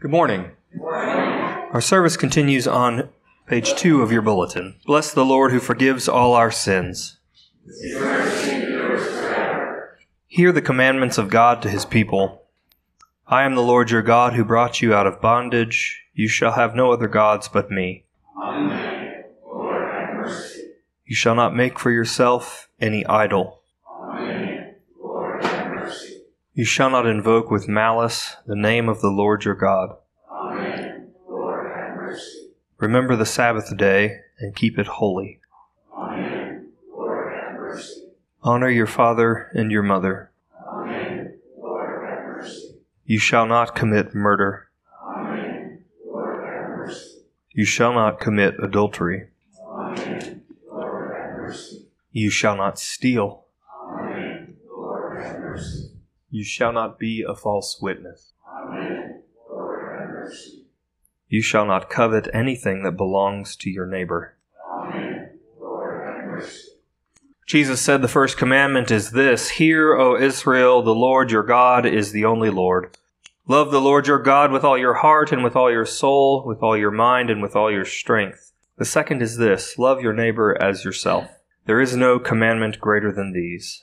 Good morning. Our service continues on page two of your bulletin. Bless the Lord who forgives all our sins. Hear the commandments of God to his people. I am the Lord your God who brought you out of bondage. You shall have no other gods but me. Amen. Lord, have mercy. You shall not make for yourself any idol. You shall not invoke with malice the name of the Lord your God. Amen. Lord, have mercy. Remember the Sabbath day and keep it holy. Amen. Lord, have mercy. Honor your father and your mother. Amen. Lord, have mercy. You shall not commit murder. Amen. Lord, have mercy. You shall not commit adultery. Amen. Lord, have mercy. You shall not steal. Amen. Lord, have mercy. You shall not be a false witness. Amen. Lord. You shall not covet anything that belongs to your neighbor. Amen. Lord. Jesus said the first commandment is this Hear, O Israel, the Lord your God is the only Lord. Love the Lord your God with all your heart and with all your soul, with all your mind and with all your strength. The second is this Love your neighbor as yourself. There is no commandment greater than these.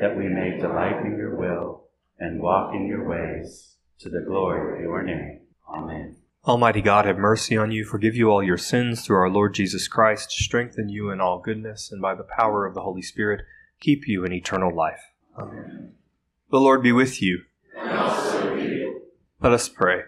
that we may delight in your will and walk in your ways, to the glory of your name. Amen. Almighty God, have mercy on you, forgive you all your sins through our Lord Jesus Christ, strengthen you in all goodness, and by the power of the Holy Spirit, keep you in eternal life. Amen. The Lord be with you. And also with you. Let us pray.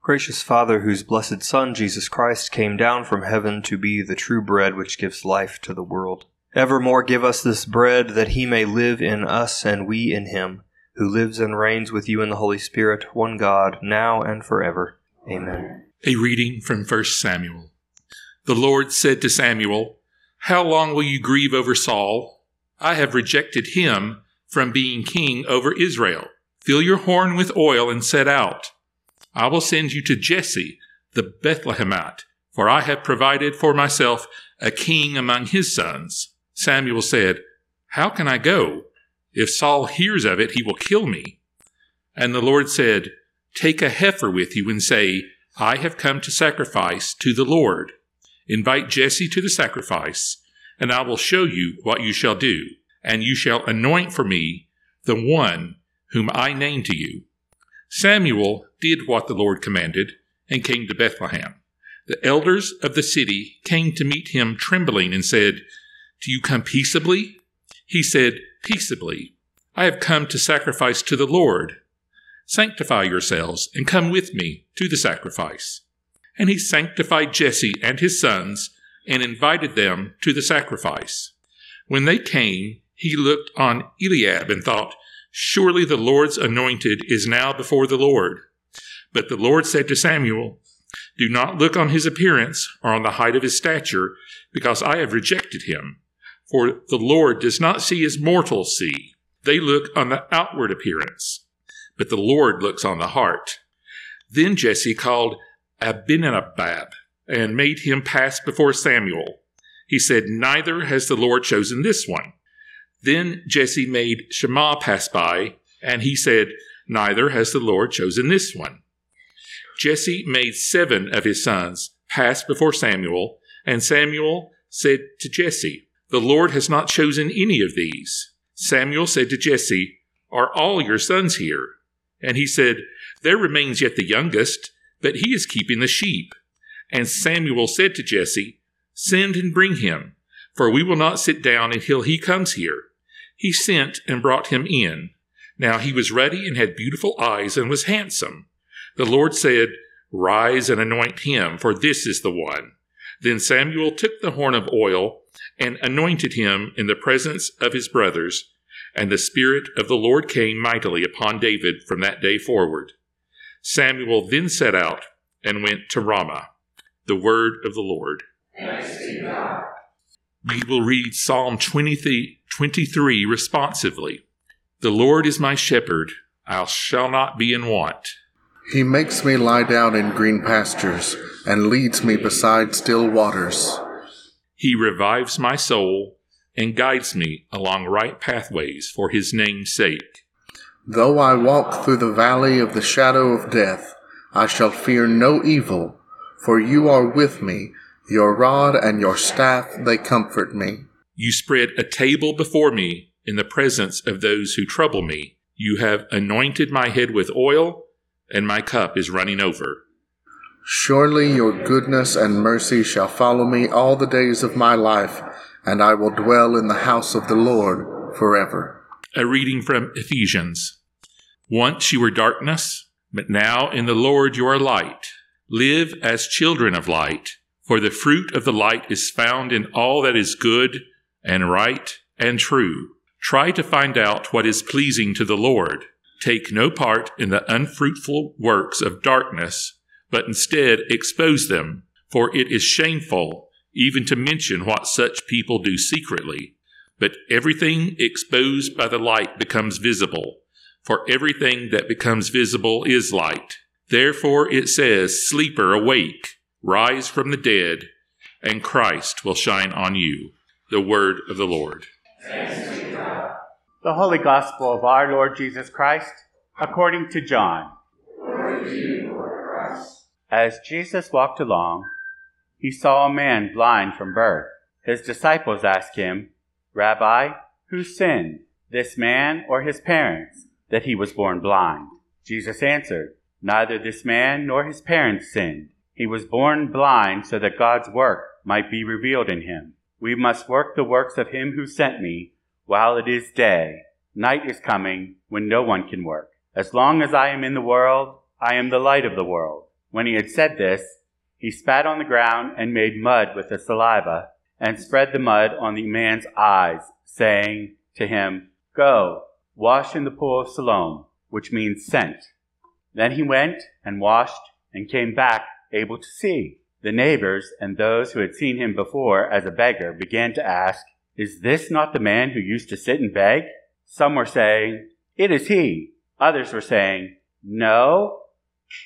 Gracious Father, whose blessed Son, Jesus Christ, came down from heaven to be the true bread which gives life to the world, evermore give us this bread that he may live in us and we in him, who lives and reigns with you in the Holy Spirit, one God, now and forever. Amen. A reading from 1 Samuel. The Lord said to Samuel, How long will you grieve over Saul? I have rejected him from being king over Israel. Fill your horn with oil and set out. I will send you to Jesse the Bethlehemite, for I have provided for myself a king among his sons. Samuel said, How can I go? If Saul hears of it, he will kill me. And the Lord said, Take a heifer with you and say, I have come to sacrifice to the Lord. Invite Jesse to the sacrifice, and I will show you what you shall do. And you shall anoint for me the one whom I name to you. Samuel did what the Lord commanded and came to Bethlehem. The elders of the city came to meet him trembling and said, Do you come peaceably? He said, Peaceably. I have come to sacrifice to the Lord. Sanctify yourselves and come with me to the sacrifice. And he sanctified Jesse and his sons and invited them to the sacrifice. When they came, he looked on Eliab and thought, Surely the Lord's anointed is now before the Lord. But the Lord said to Samuel, Do not look on his appearance or on the height of his stature, because I have rejected him. For the Lord does not see as mortals see. They look on the outward appearance, but the Lord looks on the heart. Then Jesse called Abinadab and made him pass before Samuel. He said, Neither has the Lord chosen this one. Then Jesse made Shammah pass by, and he said, Neither has the Lord chosen this one. Jesse made seven of his sons pass before Samuel, and Samuel said to Jesse, The Lord has not chosen any of these. Samuel said to Jesse, Are all your sons here? And he said, There remains yet the youngest, but he is keeping the sheep. And Samuel said to Jesse, Send and bring him, for we will not sit down until he comes here. He sent and brought him in. Now he was ruddy and had beautiful eyes and was handsome. The Lord said, Rise and anoint him, for this is the one. Then Samuel took the horn of oil and anointed him in the presence of his brothers, and the Spirit of the Lord came mightily upon David from that day forward. Samuel then set out and went to Ramah. The word of the Lord. We will read Psalm 23, 23 responsively. The Lord is my shepherd, I shall not be in want. He makes me lie down in green pastures and leads me beside still waters. He revives my soul and guides me along right pathways for his name's sake. Though I walk through the valley of the shadow of death, I shall fear no evil, for you are with me. Your rod and your staff, they comfort me. You spread a table before me in the presence of those who trouble me. You have anointed my head with oil, and my cup is running over. Surely your goodness and mercy shall follow me all the days of my life, and I will dwell in the house of the Lord forever. A reading from Ephesians. Once you were darkness, but now in the Lord you are light. Live as children of light, for the fruit of the light is found in all that is good and right and true. Try to find out what is pleasing to the Lord. Take no part in the unfruitful works of darkness, but instead expose them, for it is shameful even to mention what such people do secretly. But everything exposed by the light becomes visible, for everything that becomes visible is light. Therefore it says, Sleeper, awake, rise from the dead, and Christ will shine on you. The word of the Lord. The Holy Gospel of our Lord Jesus Christ, according to John. As Jesus walked along, he saw a man blind from birth. His disciples asked him, Rabbi, who sinned, this man or his parents, that he was born blind? Jesus answered, Neither this man nor his parents sinned. He was born blind so that God's work might be revealed in him. We must work the works of him who sent me while it is day. Night is coming when no one can work. As long as I am in the world, I am the light of the world. When he had said this, he spat on the ground and made mud with the saliva and spread the mud on the man's eyes, saying to him, Go, wash in the pool of Siloam, which means sent. Then he went and washed and came back able to see. The neighbors and those who had seen him before as a beggar began to ask, Is this not the man who used to sit and beg? Some were saying, It is he. Others were saying, No,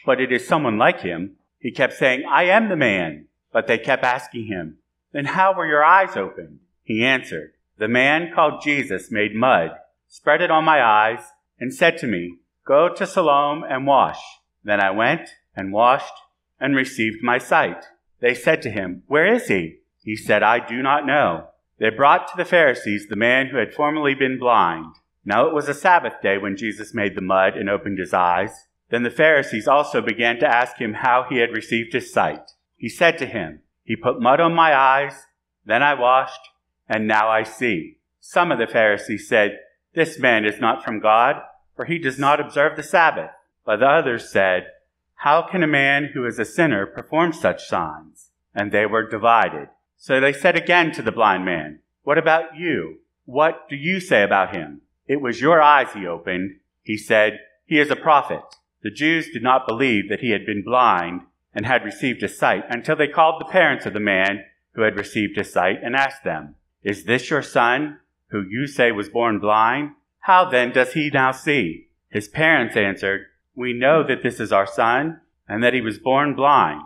but it is someone like him. He kept saying, I am the man. But they kept asking him, Then how were your eyes opened? He answered, The man called Jesus made mud, spread it on my eyes, and said to me, Go to Siloam and wash. Then I went and washed and received my sight. They said to him, Where is he? He said, I do not know. They brought to the Pharisees the man who had formerly been blind. Now it was a Sabbath day when Jesus made the mud and opened his eyes. Then the Pharisees also began to ask him how he had received his sight. He said to him, He put mud on my eyes, then I washed, and now I see. Some of the Pharisees said, This man is not from God, for he does not observe the Sabbath. But the others said, How can a man who is a sinner perform such signs? And they were divided. So they said again to the blind man, What about you? What do you say about him? It was your eyes he opened. He said, He is a prophet. The Jews did not believe that he had been blind and had received his sight until they called the parents of the man who had received his sight and asked them, Is this your son, who you say was born blind? How then does he now see? His parents answered, We know that this is our son, and that he was born blind.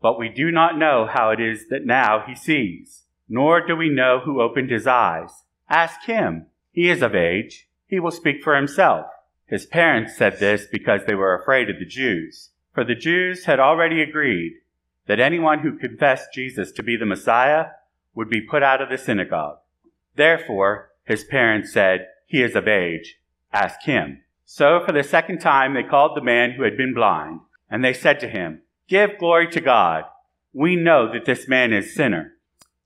But we do not know how it is that now he sees, nor do we know who opened his eyes. Ask him. He is of age. He will speak for himself. His parents said this because they were afraid of the Jews, for the Jews had already agreed that anyone who confessed Jesus to be the Messiah would be put out of the synagogue. Therefore, his parents said, He is of age. Ask him. So for the second time they called the man who had been blind, and they said to him, Give glory to God. We know that this man is sinner.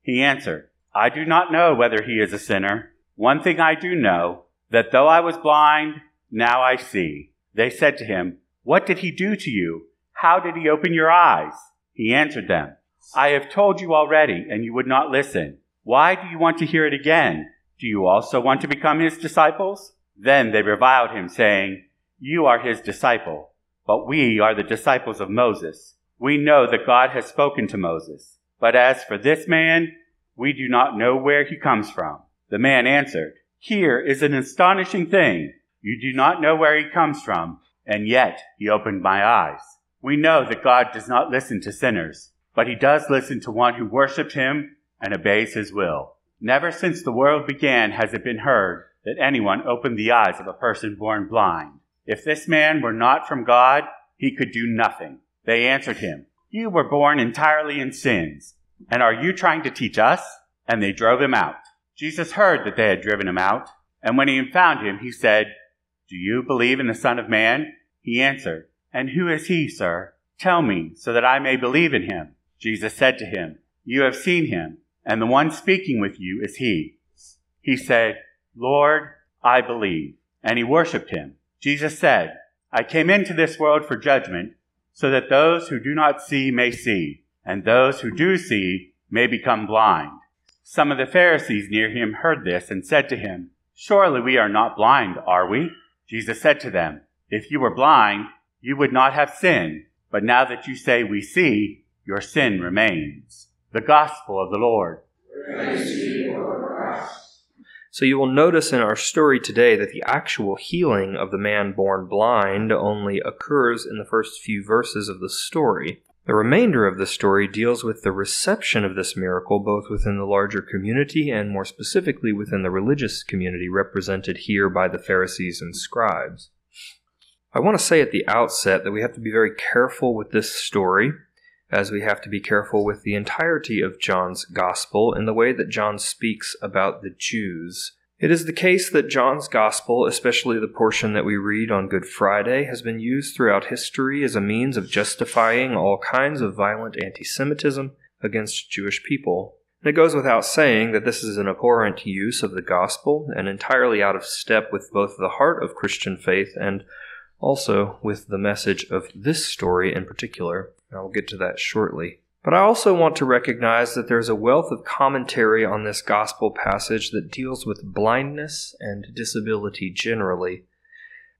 He answered, I do not know whether he is a sinner. One thing I do know, that though I was blind, now I see. They said to him, What did he do to you? How did he open your eyes? He answered them, I have told you already, and you would not listen. Why do you want to hear it again? Do you also want to become his disciples? Then they reviled him, saying, You are his disciple, but we are the disciples of Moses. We know that God has spoken to Moses. But as for this man, we do not know where he comes from. The man answered, Here is an astonishing thing. You do not know where he comes from, and yet he opened my eyes. We know that God does not listen to sinners, but he does listen to one who worships him and obeys his will. Never since the world began has it been heard that anyone opened the eyes of a person born blind. If this man were not from God, he could do nothing. They answered him, You were born entirely in sins, and are you trying to teach us? And they drove him out. Jesus heard that they had driven him out, and when he found him, he said, Do you believe in the Son of Man? He answered, And who is he, sir? Tell me, so that I may believe in him. Jesus said to him, You have seen him, and the one speaking with you is he. He said, Lord, I believe. And he worshipped him. Jesus said, I came into this world for judgment, so that those who do not see may see, and those who do see may become blind. Some of the Pharisees near him heard this and said to him, Surely we are not blind, are we? Jesus said to them, If you were blind, you would not have sin, but now that you say we see, your sin remains. The Gospel of the Lord. So you will notice in our story today that the actual healing of the man born blind only occurs in the first few verses of the story. The remainder of the story deals with the reception of this miracle both within the larger community and more specifically within the religious community represented here by the Pharisees and scribes. I want to say at the outset that we have to be very careful with this story as we have to be careful with the entirety of John's Gospel in the way that John speaks about the Jews. It is the case that John's Gospel, especially the portion that we read on Good Friday, has been used throughout history as a means of justifying all kinds of violent anti Semitism against Jewish people. And it goes without saying that this is an abhorrent use of the Gospel and entirely out of step with both the heart of Christian faith and also with the message of this story in particular. I will get to that shortly. But I also want to recognize that there's a wealth of commentary on this gospel passage that deals with blindness and disability generally.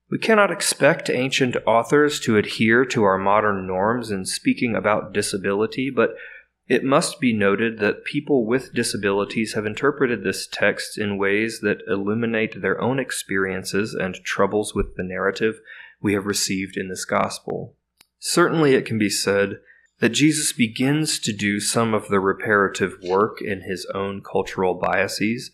We cannot expect ancient authors to adhere to our modern norms in speaking about disability, but it must be noted that people with disabilities have interpreted this text in ways that illuminate their own experiences and troubles with the narrative we have received in this gospel. Certainly, it can be said that Jesus begins to do some of the reparative work in his own cultural biases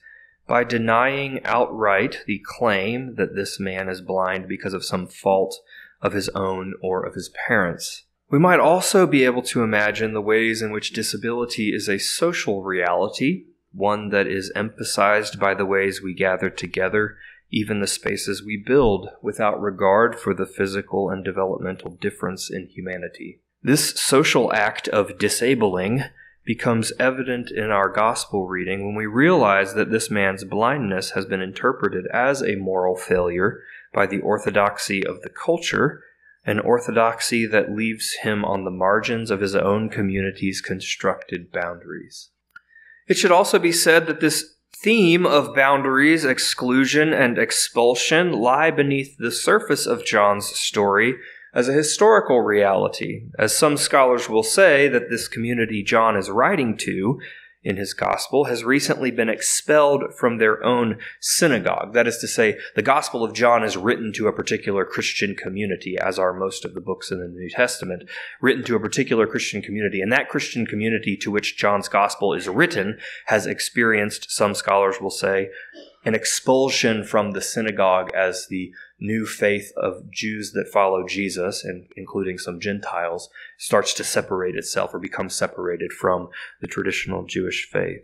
by denying outright the claim that this man is blind because of some fault of his own or of his parents. We might also be able to imagine the ways in which disability is a social reality, one that is emphasized by the ways we gather together even the spaces we build, without regard for the physical and developmental difference in humanity. This social act of disabling becomes evident in our gospel reading when we realize that this man's blindness has been interpreted as a moral failure by the orthodoxy of the culture, an orthodoxy that leaves him on the margins of his own community's constructed boundaries. It should also be said that this theme of boundaries, exclusion, and expulsion lie beneath the surface of John's story as a historical reality, as some scholars will say that this community John is writing to in his gospel has recently been expelled from their own synagogue. That is to say, the gospel of John is written to a particular Christian community, as are most of the books in the New Testament, written to a particular Christian community. And that Christian community to which John's gospel is written has experienced, some scholars will say, an expulsion from the synagogue as the new faith of Jews that follow Jesus, and including some Gentiles, starts to separate itself or become separated from the traditional Jewish faith.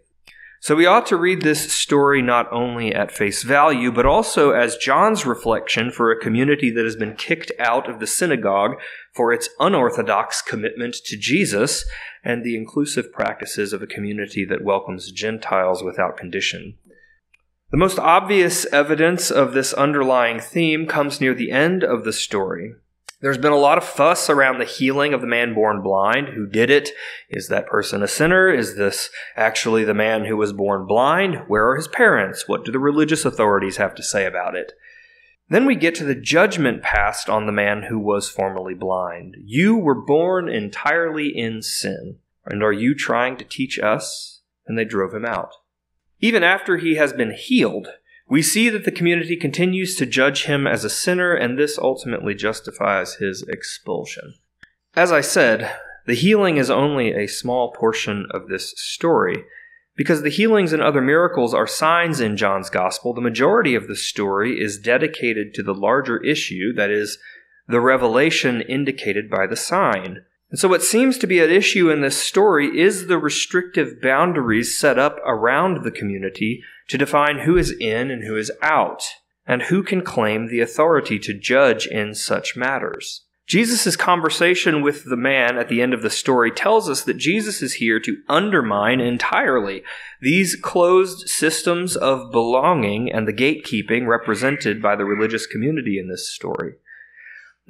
So we ought to read this story not only at face value, but also as John's reflection for a community that has been kicked out of the synagogue for its unorthodox commitment to Jesus and the inclusive practices of a community that welcomes Gentiles without condition. The most obvious evidence of this underlying theme comes near the end of the story. There's been a lot of fuss around the healing of the man born blind. Who did it? Is that person a sinner? Is this actually the man who was born blind? Where are his parents? What do the religious authorities have to say about it? Then we get to the judgment passed on the man who was formerly blind. You were born entirely in sin, and are you trying to teach us? And they drove him out. Even after he has been healed, we see that the community continues to judge him as a sinner, and this ultimately justifies his expulsion. As I said, the healing is only a small portion of this story. Because the healings and other miracles are signs in John's Gospel, the majority of the story is dedicated to the larger issue, that is, the revelation indicated by the sign. And so, what seems to be at issue in this story is the restrictive boundaries set up around the community to define who is in and who is out, and who can claim the authority to judge in such matters. Jesus' conversation with the man at the end of the story tells us that Jesus is here to undermine entirely these closed systems of belonging and the gatekeeping represented by the religious community in this story.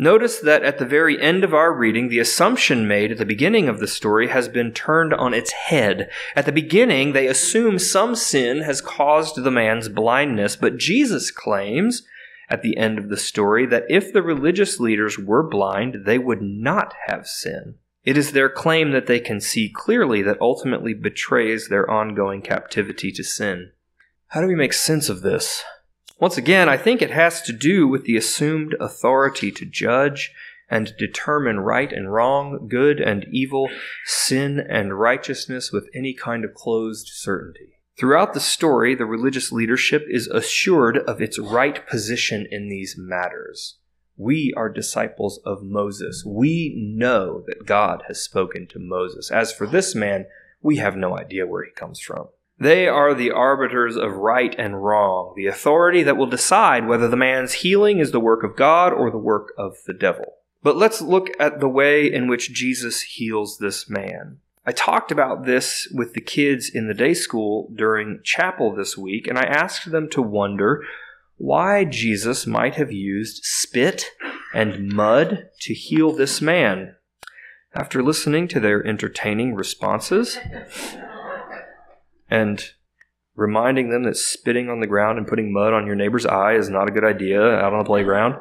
Notice that at the very end of our reading, the assumption made at the beginning of the story has been turned on its head. At the beginning, they assume some sin has caused the man's blindness, but Jesus claims at the end of the story that if the religious leaders were blind, they would not have sin. It is their claim that they can see clearly that ultimately betrays their ongoing captivity to sin. How do we make sense of this? Once again, I think it has to do with the assumed authority to judge and determine right and wrong, good and evil, sin and righteousness with any kind of closed certainty. Throughout the story, the religious leadership is assured of its right position in these matters. We are disciples of Moses. We know that God has spoken to Moses. As for this man, we have no idea where he comes from. They are the arbiters of right and wrong, the authority that will decide whether the man's healing is the work of God or the work of the devil. But let's look at the way in which Jesus heals this man. I talked about this with the kids in the day school during chapel this week, and I asked them to wonder why Jesus might have used spit and mud to heal this man. After listening to their entertaining responses, and reminding them that spitting on the ground and putting mud on your neighbor's eye is not a good idea out on the playground.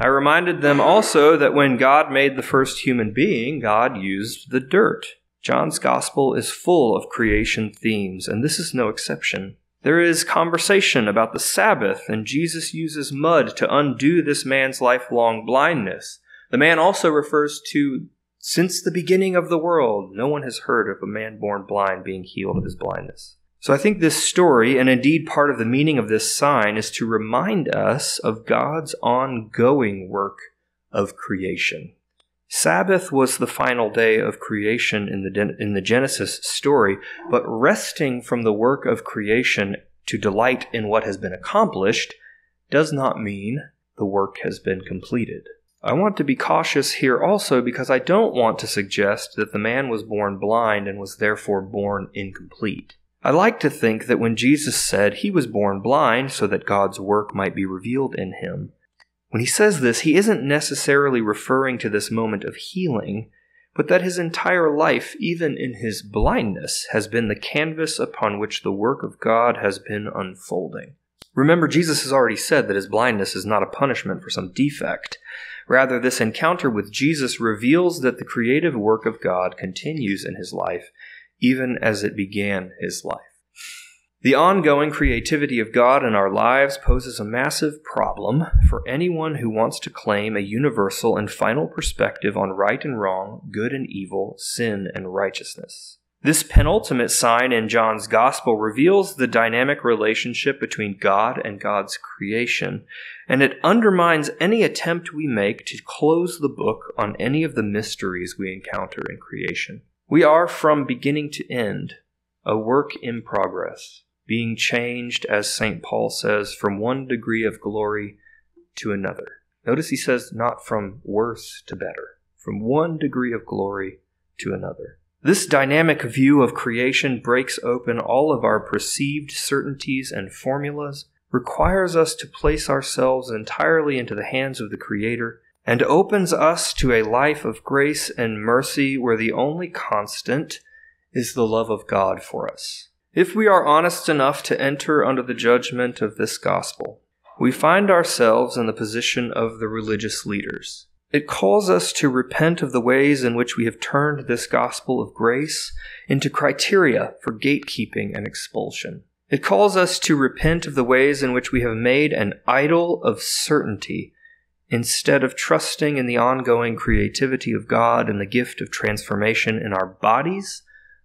I reminded them also that when God made the first human being, God used the dirt. John's gospel is full of creation themes, and this is no exception. There is conversation about the Sabbath, and Jesus uses mud to undo this man's lifelong blindness. The man also refers to since the beginning of the world, no one has heard of a man born blind being healed of his blindness. So I think this story, and indeed part of the meaning of this sign, is to remind us of God's ongoing work of creation. Sabbath was the final day of creation in the, in the Genesis story, but resting from the work of creation to delight in what has been accomplished does not mean the work has been completed. I want to be cautious here also because I don't want to suggest that the man was born blind and was therefore born incomplete. I like to think that when Jesus said he was born blind so that God's work might be revealed in him, when he says this, he isn't necessarily referring to this moment of healing, but that his entire life, even in his blindness, has been the canvas upon which the work of God has been unfolding. Remember, Jesus has already said that his blindness is not a punishment for some defect. Rather, this encounter with Jesus reveals that the creative work of God continues in his life, even as it began his life. The ongoing creativity of God in our lives poses a massive problem for anyone who wants to claim a universal and final perspective on right and wrong, good and evil, sin and righteousness. This penultimate sign in John's Gospel reveals the dynamic relationship between God and God's creation, and it undermines any attempt we make to close the book on any of the mysteries we encounter in creation. We are, from beginning to end, a work in progress, being changed, as St. Paul says, from one degree of glory to another. Notice he says not from worse to better, from one degree of glory to another. This dynamic view of creation breaks open all of our perceived certainties and formulas, requires us to place ourselves entirely into the hands of the Creator, and opens us to a life of grace and mercy where the only constant is the love of God for us. If we are honest enough to enter under the judgment of this gospel, we find ourselves in the position of the religious leaders. It calls us to repent of the ways in which we have turned this gospel of grace into criteria for gatekeeping and expulsion. It calls us to repent of the ways in which we have made an idol of certainty instead of trusting in the ongoing creativity of God and the gift of transformation in our bodies,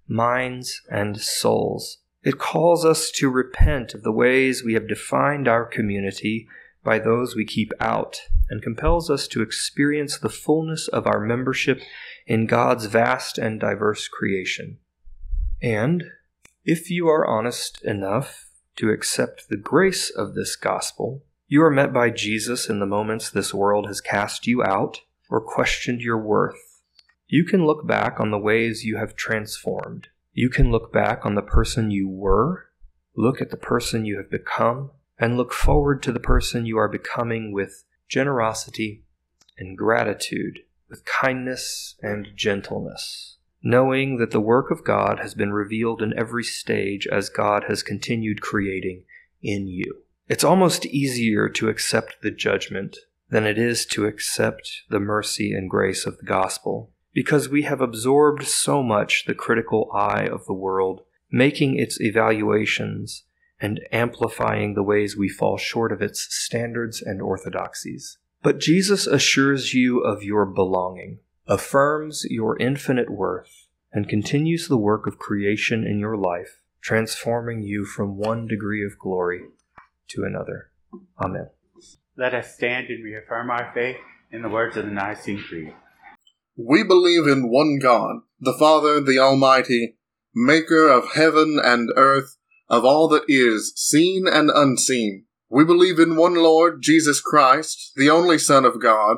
minds, and souls. It calls us to repent of the ways we have defined our community by those we keep out, and compels us to experience the fullness of our membership in God's vast and diverse creation. And, if you are honest enough to accept the grace of this gospel, you are met by Jesus in the moments this world has cast you out or questioned your worth. You can look back on the ways you have transformed. You can look back on the person you were, look at the person you have become, and look forward to the person you are becoming with generosity and gratitude, with kindness and gentleness, knowing that the work of God has been revealed in every stage as God has continued creating in you. It's almost easier to accept the judgment than it is to accept the mercy and grace of the gospel, because we have absorbed so much the critical eye of the world, making its evaluations and amplifying the ways we fall short of its standards and orthodoxies. But Jesus assures you of your belonging, affirms your infinite worth, and continues the work of creation in your life, transforming you from one degree of glory to another. Amen. Let us stand and reaffirm our faith in the words of the Nicene Creed. We believe in one God, the Father, the Almighty, maker of heaven and earth, of all that is, seen and unseen. We believe in one Lord, Jesus Christ, the only Son of God,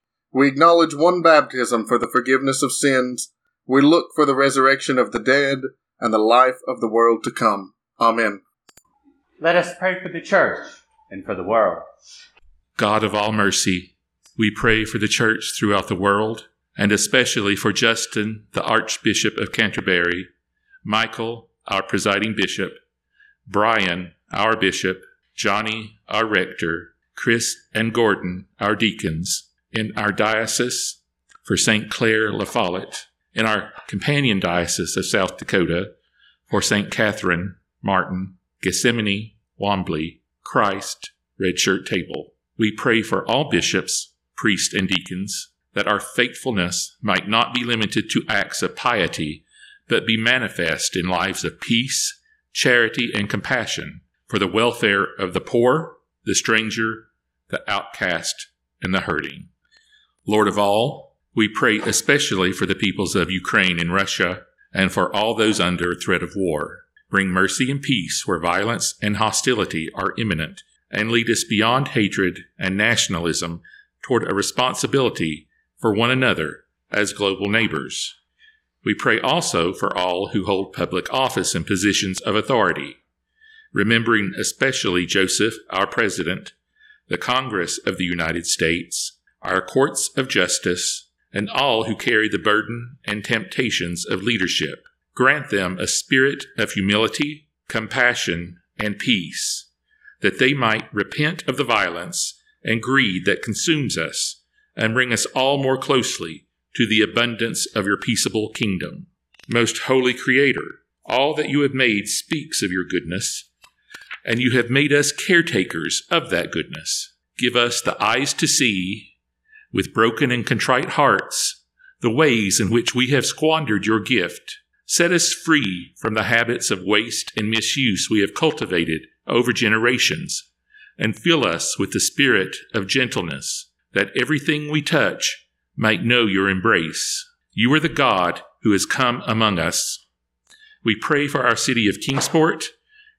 We acknowledge one baptism for the forgiveness of sins. We look for the resurrection of the dead and the life of the world to come. Amen. Let us pray for the church and for the world. God of all mercy, we pray for the church throughout the world, and especially for Justin, the Archbishop of Canterbury, Michael, our presiding bishop, Brian, our bishop, Johnny, our rector, Chris and Gordon, our deacons, in our diocese for St. Clare La Follette, in our companion diocese of South Dakota for St. Catherine, Martin, Gethsemane, Wanblee, Christ, Red Shirt Table. We pray for all bishops, priests, and deacons that our faithfulness might not be limited to acts of piety, but be manifest in lives of peace, charity, and compassion for the welfare of the poor, the stranger, the outcast, and the hurting. Lord of all, we pray especially for the peoples of Ukraine and Russia and for all those under threat of war. Bring mercy and peace where violence and hostility are imminent, and lead us beyond hatred and nationalism toward a responsibility for one another as global neighbors. We pray also for all who hold public office and positions of authority, remembering especially Joseph, our President, the Congress of the United States, our courts of justice, and all who carry the burden and temptations of leadership. Grant them a spirit of humility, compassion, and peace, that they might repent of the violence and greed that consumes us, and bring us all more closely to the abundance of your peaceable kingdom. Most holy Creator, all that you have made speaks of your goodness, and you have made us caretakers of that goodness. Give us the eyes to see with broken and contrite hearts the ways in which we have squandered your gift. Set us free from the habits of waste and misuse we have cultivated over generations, and fill us with the spirit of gentleness, that everything we touch might know your embrace. You are the God who has come among us. We pray for our city of Kingsport,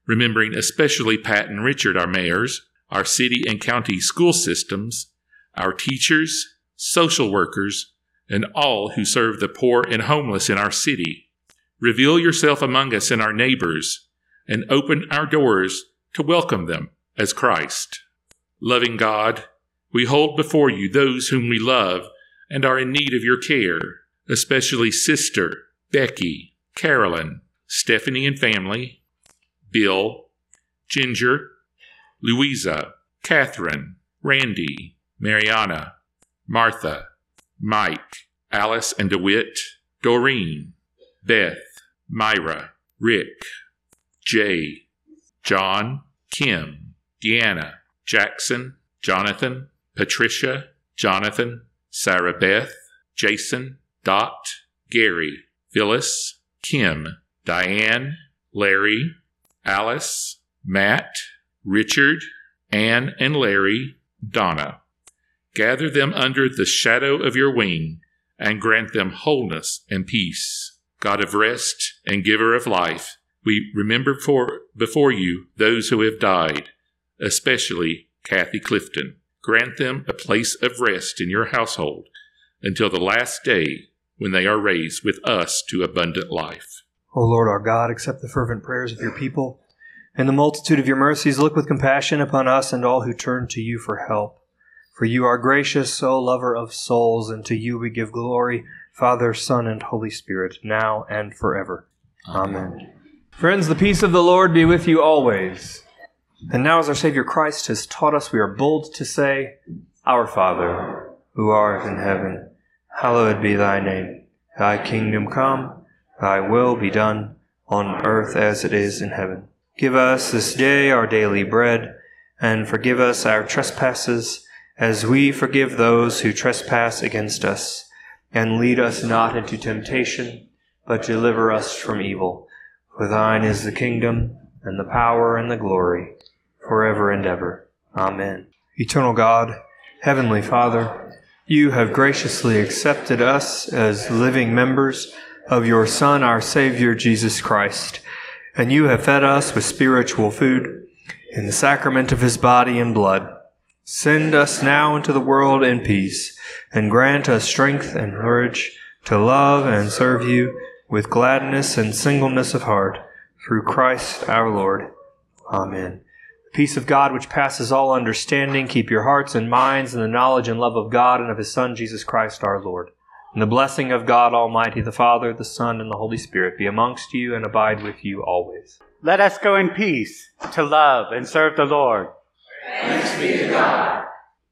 remembering especially Pat and Richard, our mayors, our city and county school systems, our teachers, social workers, and all who serve the poor and homeless in our city. Reveal yourself among us and our neighbors, and open our doors to welcome them as Christ. Loving God, we hold before you those whom we love and are in need of your care, especially Sister, Becky, Carolyn, Stephanie and family, Bill, Ginger, Louisa, Catherine, Randy, Mariana, Martha, Mike, Alice and DeWitt, Doreen, Beth, Myra, Rick, Jay, John, Kim, Deanna, Jackson, Jonathan, Patricia, Jonathan, Sarah Beth, Jason, Dot, Gary, Phyllis, Kim, Diane, Larry, Alice, Matt, Richard, Anne and Larry, Donna. Gather them under the shadow of your wing and grant them wholeness and peace. God of rest and giver of life, we remember for, before you those who have died, especially Kathy Clifton. Grant them a place of rest in your household until the last day when they are raised with us to abundant life. O Lord our God, accept the fervent prayers of your people. and the multitude of your mercies, look with compassion upon us and all who turn to you for help. For you are gracious, O lover of souls, and to you we give glory, Father, Son, and Holy Spirit, now and forever. Amen. Amen. Friends, the peace of the Lord be with you always. And now, as our Savior Christ has taught us, we are bold to say, Our Father, who art in heaven, hallowed be thy name. Thy kingdom come, thy will be done, on earth as it is in heaven. Give us this day our daily bread, and forgive us our trespasses, as we forgive those who trespass against us. And lead us not into temptation, but deliver us from evil. For thine is the kingdom, and the power, and the glory forever and ever. Amen. Eternal God, Heavenly Father, you have graciously accepted us as living members of your Son, our Savior, Jesus Christ, and you have fed us with spiritual food in the sacrament of his body and blood. Send us now into the world in peace, and grant us strength and courage to love and serve you with gladness and singleness of heart, through Christ our Lord. Amen The peace of God, which passes all understanding, keep your hearts and minds in the knowledge and love of God and of His Son, Jesus Christ our Lord. And the blessing of God Almighty, the Father, the Son, and the Holy Spirit be amongst you and abide with you always. Let us go in peace to love and serve the Lord. Thanks be to God.